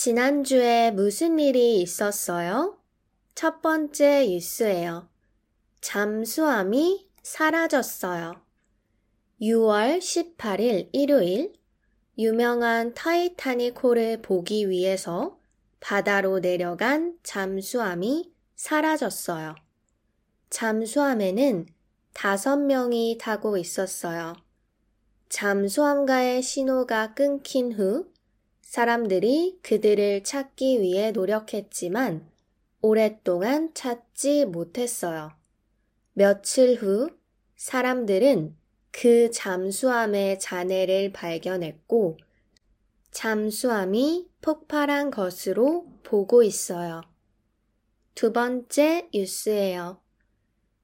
지난주에 무슨 일이 있었어요? 첫 번째 뉴스예요. 잠수함이 사라졌어요. 6월 18일 일요일 유명한 타이타닉 호를 보기 위해서 바다로 내려간 잠수함이 사라졌어요. 잠수함에는 다섯 명이 타고 있었어요. 잠수함과의 신호가 끊긴 후 사람들이 그들을 찾기 위해 노력했지만 오랫동안 찾지 못했어요. 며칠 후 사람들은 그 잠수함의 잔해를 발견했고 잠수함이 폭발한 것으로 보고 있어요. 두 번째 뉴스예요.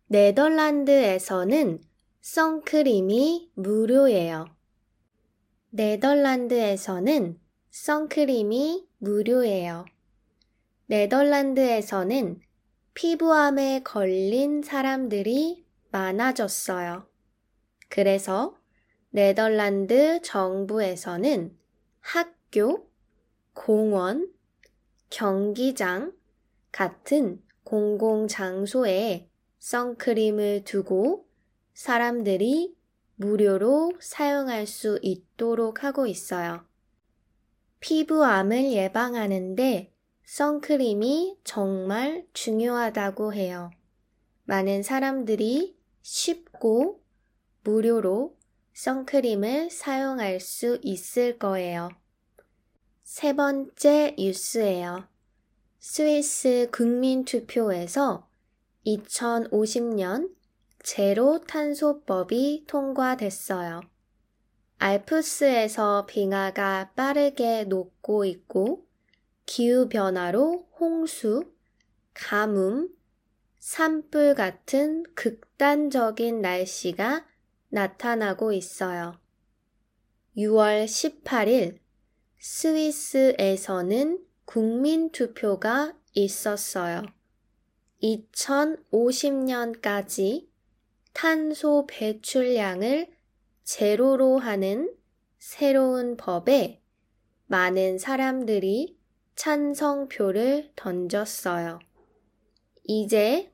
네덜란드에서는 선크림이 무료예요. 네덜란드에서는 선크림이 무료예요. 네덜란드에서는 피부암에 걸린 사람들이 많아졌어요. 그래서 네덜란드 정부에서는 학교, 공원, 경기장 같은 공공장소에 선크림을 두고 사람들이 무료로 사용할 수 있도록 하고 있어요. 피부암을 예방하는데 선크림이 정말 중요하다고 해요. 많은 사람들이 쉽고 무료로 선크림을 사용할 수 있을 거예요. 세 번째 뉴스예요. 스위스 국민 투표에서 2050년 제로 탄소법이 통과됐어요. 알프스에서 빙하가 빠르게 녹고 있고 기후변화로 홍수, 가뭄, 산불 같은 극단적인 날씨가 나타나고 있어요. 6월 18일 스위스에서는 국민투표가 있었어요. 2050년까지 탄소 배출량을 제로로 하는 새로운 법에 많은 사람들이 찬성표를 던졌어요. 이제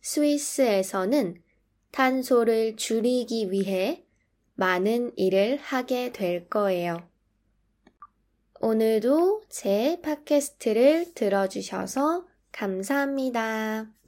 스위스에서는 탄소를 줄이기 위해 많은 일을 하게 될 거예요. 오늘도 제 팟캐스트를 들어주셔서 감사합니다.